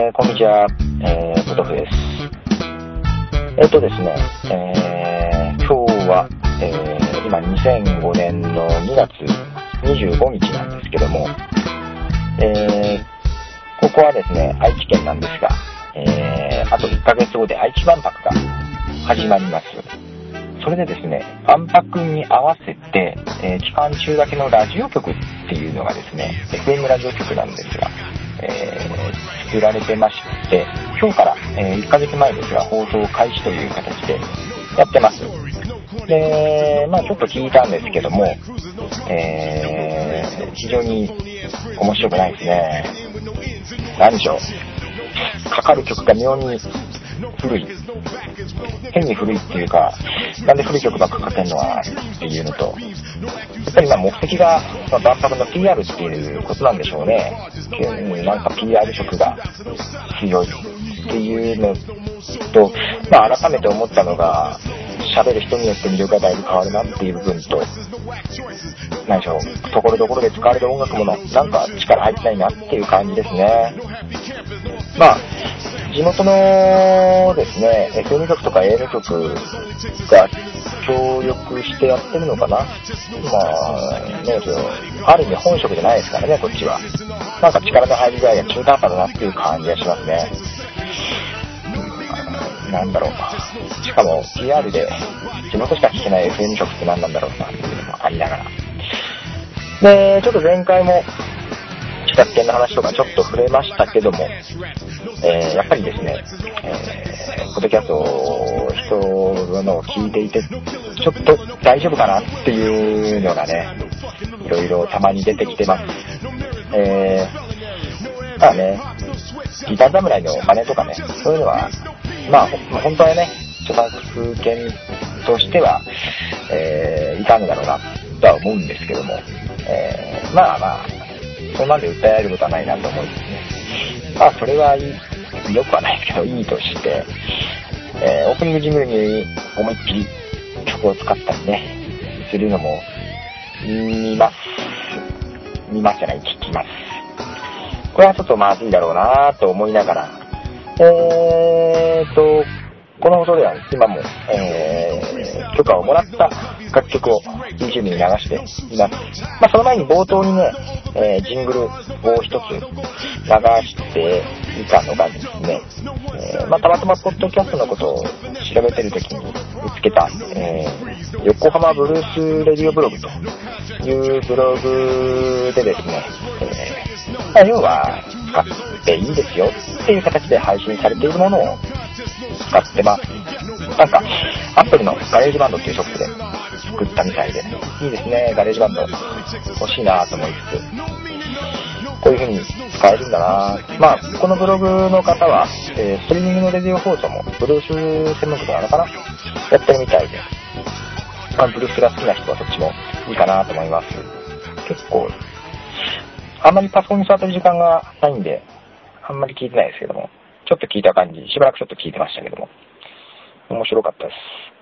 えー、こんにちは、えー、ポトフです。えっ、とですね、えー、今日は、えー、今2005年の2月25日なんですけども、えー、ここはですね、愛知県なんですが、えー、あと1ヶ月後で愛知万博が始まります。それでですね、万博に合わせて、えー、期間中だけのラジオ局っていうのがですね、FM ラジオ局なんですが、えー、作られてまして、今日から、えー、1ヶ月前ですが放送開始という形でやってます。で、まあちょっと聞いたんですけども、えー、非常に面白くないですね。何でしょう。かかる曲が妙に古い。変に古いっていうか、なんで古い曲ばっかかけるのはっていうのと、やっぱりま目的が、まあ、万博の PR っていうことなんでしょうね。なんか PR 色が強いっていうのと、まあ改めて思ったのが、喋る人によって魅力がだいぶ変わるなっていう部分と、何でしょう、ところどころで使われる音楽もの、なんか力入ってないなっていう感じですね。まあ、地元のですね、FM 局とか AM 局が協力してやってるのかな。まあ、ね、ある意味本職じゃないですからね、こっちは。なんか力の入り具合が中途半端だなっていう感じがしますね。なんだろうな。しかも PR で地元しか聞けない FM 局って何なんだろうなっていうのもありながら。で、ちょっと前回も著作権の話とかちょっと触れましたけども、えー、やっぱりですね、えー、ポッドキャストを人のを聞いていて、ちょっと大丈夫かなっていうのがね、いろいろたまに出てきてます。えー、まあね、ギター侍の真似とかね、そういうのは、まあ、本当はね、著作権としては、えー、いかんだろうな、とは思うんですけども、えー、まあまあ、そこまで訴えられることはないなと思うんですね。まあ、それはいい、よくはないですけど、いいとして、えー、オープニングジムに思いっきり曲を使ったりね、するのも、見ます。見ますじゃない、聞きます。これはちょっとまずいだろうなぁと思いながら、えーと、この放送では今も、えー、許可をもらった楽曲を BGM に流しています。まあ、その前に冒頭にね、えー、ジングルを一つ流していたのがですね、えー、まあ、たまたまポッドキャストのことを調べてる時に見つけた、えー、横浜ブルースレディオブログというブログでですね、えー、まあ、要は使っていいですよっていう形で配信されているものを使ってます。なんか、アップルの GarageBand っていうショップで作ったみたいで、いいですね、 GarageBand。欲しいなと思いつつ、こういう風に使えるんだな。まあ、このブログの方は、えー、ストリーミングのレディオ放送も、ブルース専門局なのかな。やってるみたいで、まあ、ブルースが好きな人はそっちもいいかなと思います。結構、あんまりパソコンに座ってる時間がないんで、あんまり聞いてないですけども、ちょっと聞いた感じ、しばらくちょっと聞いてましたけども、面白かったです。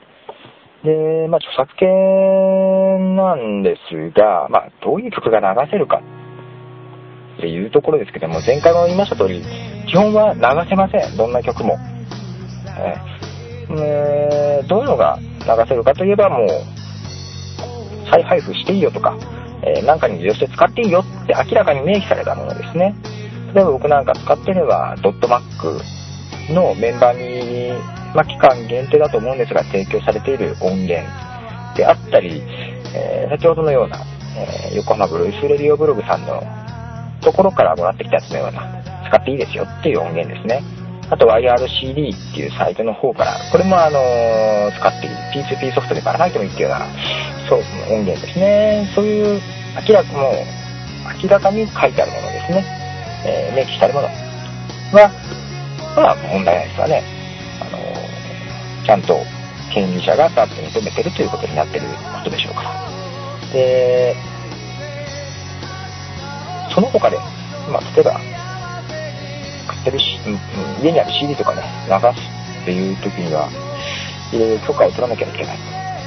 で、まあ、著作権なんですが、まあ、どういう曲が流せるかっていうところですけども、前回も言いました通り、基本は流せません。どんな曲も。えー、どういうのが流せるかといえばもう、再配布していいよとか、えー、なんかに利用して使っていいよって明らかに明記されたものですね。例えば僕なんか使ってるのはドットマックのメンバーに、まあ、期間限定だと思うんですが提供されている音源であったり、えー、先ほどのような、えー、横浜ブルースレディオブログさんのところからもらってきたやつのような使っていいですよっていう音源ですね。あと YRCD っていうサイトの方から、これもあのー、使っていい P2P ソフトでばらまいてもいいっていうような、そう音源ですね。そういう明らかも明らかに書いてあるものですね。えー、明記してあるものは、まあ問題ないですわね。ちゃんと権利者がサービスに認めてるということになってることでしょうから。で、その他で、まあ、例えば、買ってるし、家にある CD とかね、流すっていう時には、いろいろ許可を取らなきゃいけない。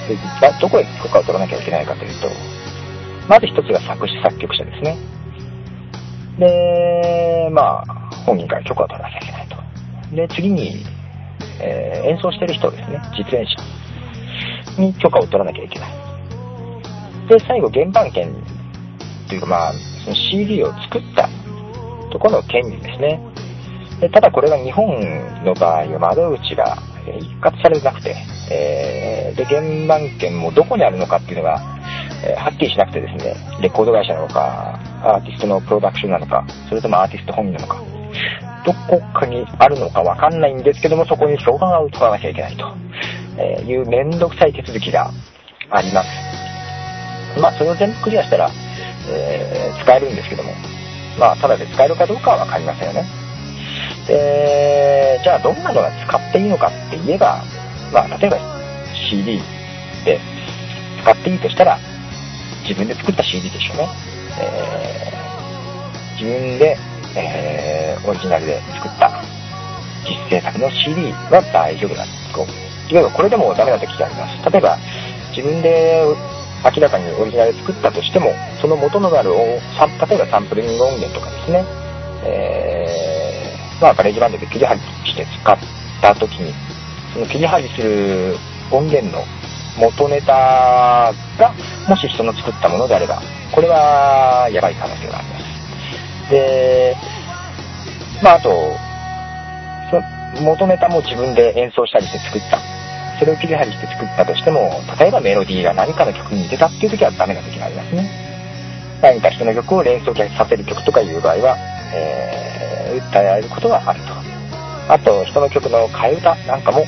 で、どこへ許可を取らなきゃいけないかというと、まず一つが作詞作曲者ですね。で、まあ、本人から許可を取らなきゃいけないと。で、次に、えー、演奏してる人ですね、実演者に許可を取らなきゃいけない。で、最後、原版権というか、まあ、その CD を作ったところの権利ですね。でただこれが日本の場合は窓口が一括されてなくて、えー、で、原版権もどこにあるのかっていうのが、えー、はっきりしなくてですね、レコード会社なのか、アーティストのプロダクションなのか、それともアーティスト本人なのか、どこかにあるのかわかんないんですけども、そこに許可を取らなきゃいけないというめんどくさい手続きがあります。まあ、それを全部クリアしたら、えー、使えるんですけども、まあ、ただで使えるかどうかはわかりませんよね。で、じゃあどんなのが使っていいのかって言えば、まあ、例えば CD で使っていいとしたら、自分で作った CD でしょうね。えー、自分で、えー、オリジナルで作った実制作の CD は大丈夫なんです。こう例えばこれでもダメな時があります。例えば、自分で明らかにオリジナルで作ったとしても、その元となる例えばサンプリング音源とかですね、えー、まあ、ガレージバンドで切り張りして使った時に、その切り張りする音源の元ネタが、もし人の作ったものであれば、これはやばい可能性があります。で、まあ、あと、その元ネタも自分で演奏したりして作った。それを切り張りして作ったとしても、例えばメロディーが何かの曲に似てたっていう時はダメな時がありますね。何か人の曲を連想させる曲とかいう場合は、えー、訴えられることはあると。あと、人の曲の替え歌なんかも、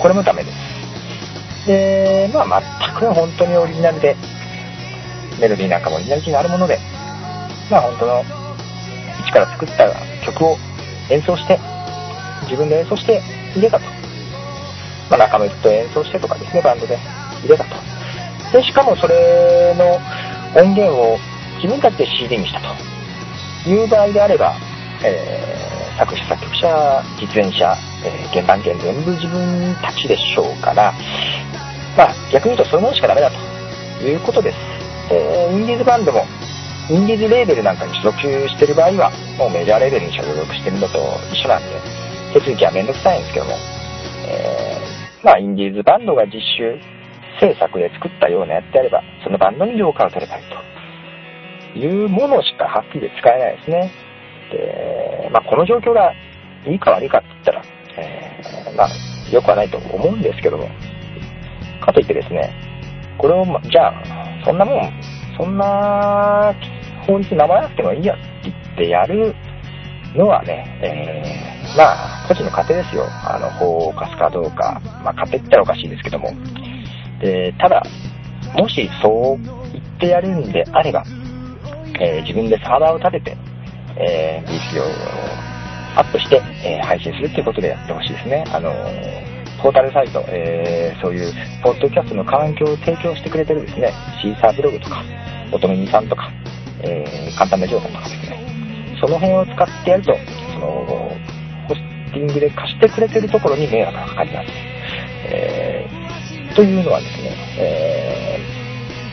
これもダメです。で、まあ全く本当にオリジナルで、メロディーなんかもオリジナリティのあるもので、まあ本当の一から作った曲を演奏して、自分で演奏して入れたと。まあ仲間と演奏してとかですね、バンドで入れたと。で、しかもそれの音源を自分たちで CD にしたという場合であれば、えー、作詞作曲者、実演者、えー、原版権全部自分たちでしょうから、まあ、逆に言うとそういうものしかダメだということです。えー、インディーズバンドも、インディーズレーベルなんかに所属してる場合は、もうメジャーレーベルに所属してるのと一緒なんで、手続きはめんどくさいんですけども、えー、まあ、インディーズバンドが実習制作で作ったようなやつであれば、そのバンドに了解を取ればいいというものしかはっきり使えないですね。で、まあ、この状況がいいか悪いかって言ったら、えー、まあ、よくはないと思うんですけども、かといってですね、これを、ま、じゃあ、そんなもん、そんな法律守らなくてもいいやって言ってやるのはね、えー、まあ、個人の家庭ですよ。あの、法を犯すかどうか。まあ、家庭って言ったらおかしいですけども。で、ただ、もしそう言ってやるんであれば、えー、自分でサーバーを立てて、えー、技術をアップして、えー、配信するっていうことでやってほしいですね。あのポータルサイト、えー、そういう、ポッドキャストの環境を提供してくれてるですね、シーサーブログとか、おとめみさんとか、えー、簡単な情報とかですね、その辺を使ってやると、その、ホスティングで貸してくれてるところに迷惑がかかります。えー、というのはですね、え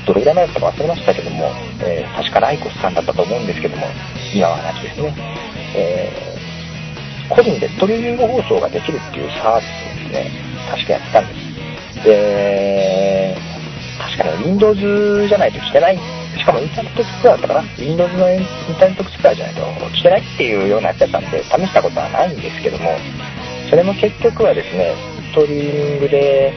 ー、どれぐらい前だったか忘れましたけども、えー、確かライコスさんだったと思うんですけども、今はなきですね、え、個人でストリーミング放送ができるっていうサービスをですね、確かやってたんです。で、確かに Windows じゃないと聞けない。しかもインターネットエクスプローだったかな ?Windows のインターネットエクスプローラーじゃないと聞けないっていうようなやつだったんで、試したことはないんですけども、それも結局はですね、ストリーミングで、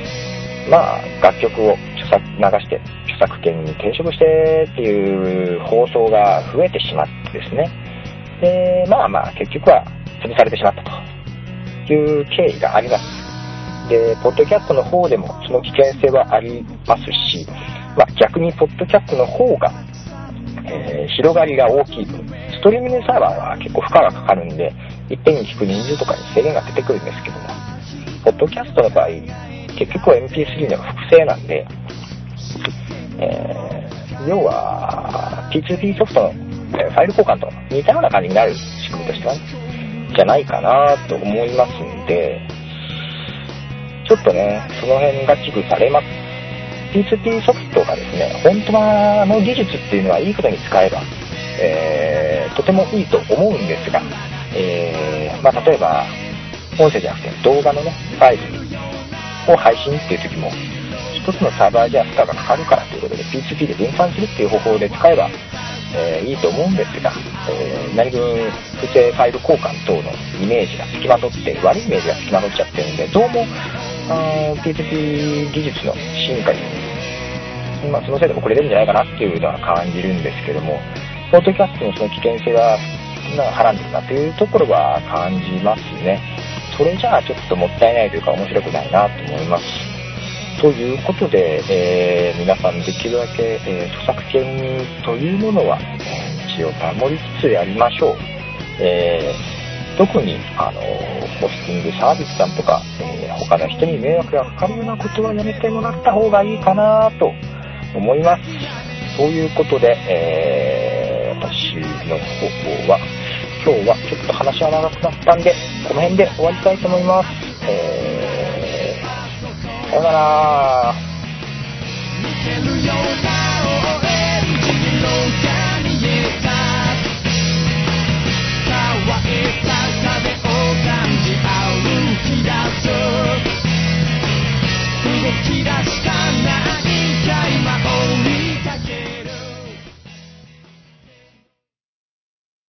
まあ、楽曲を著作流して、著作権に抵触してっていう放送が増えてしまってですね。で、まあまあ、結局は潰されてしまったという経緯があります。で、ポッドキャストの方でもその危険性はありますし、まあ、逆にポッドキャストの方が、えー、広がりが大きい分、ストリーミングサーバーは結構負荷がかかるんで、いっぺんに聞く人数とかに制限が出てくるんですけども、ポッドキャストの場合、結局 MP3 の複製なんで、えー、要は P2P ソフトのファイル交換と似たような感じになる仕組みとしては、ねじゃないかなと思いますんで、ちょっとね、その辺が危惧されます。P2P ソフトがですね、本当はあの技術っていうのはいいことに使えば、えー、とてもいいと思うんですが、えー、まあ、例えば、音声じゃなくて動画のね、ファイルを配信っていう時も、一つのサーバーじゃ負荷がかかるからということで、P2P で分散するっていう方法で使えば、えー、いいと思うんですが、えー、何分不正ファイル交換等のイメージが付きまとって、悪いイメージが付きまとっちゃってるんで、どうも、P2P 技術の進化に、まあ、そのせいで遅れてるんじゃないかなっていうのは感じるんですけども、ポートキャストのその危険性がはらんでるなというところは感じますね。それじゃあちょっともったいないというか面白くないなと思います。ということで、えー、皆さんできるだけ、えー、著作権というものは、一応保りつつやりましょう。えー、特に、あのホスティングサービスさんとか、え他の人に迷惑がかかるようなことはやめてもらった方がいいかなと思います。そういうことで、えー私の方法は、今日はちょっと話は長くなったんで、この辺で終わりたいと思います。えー、さよなら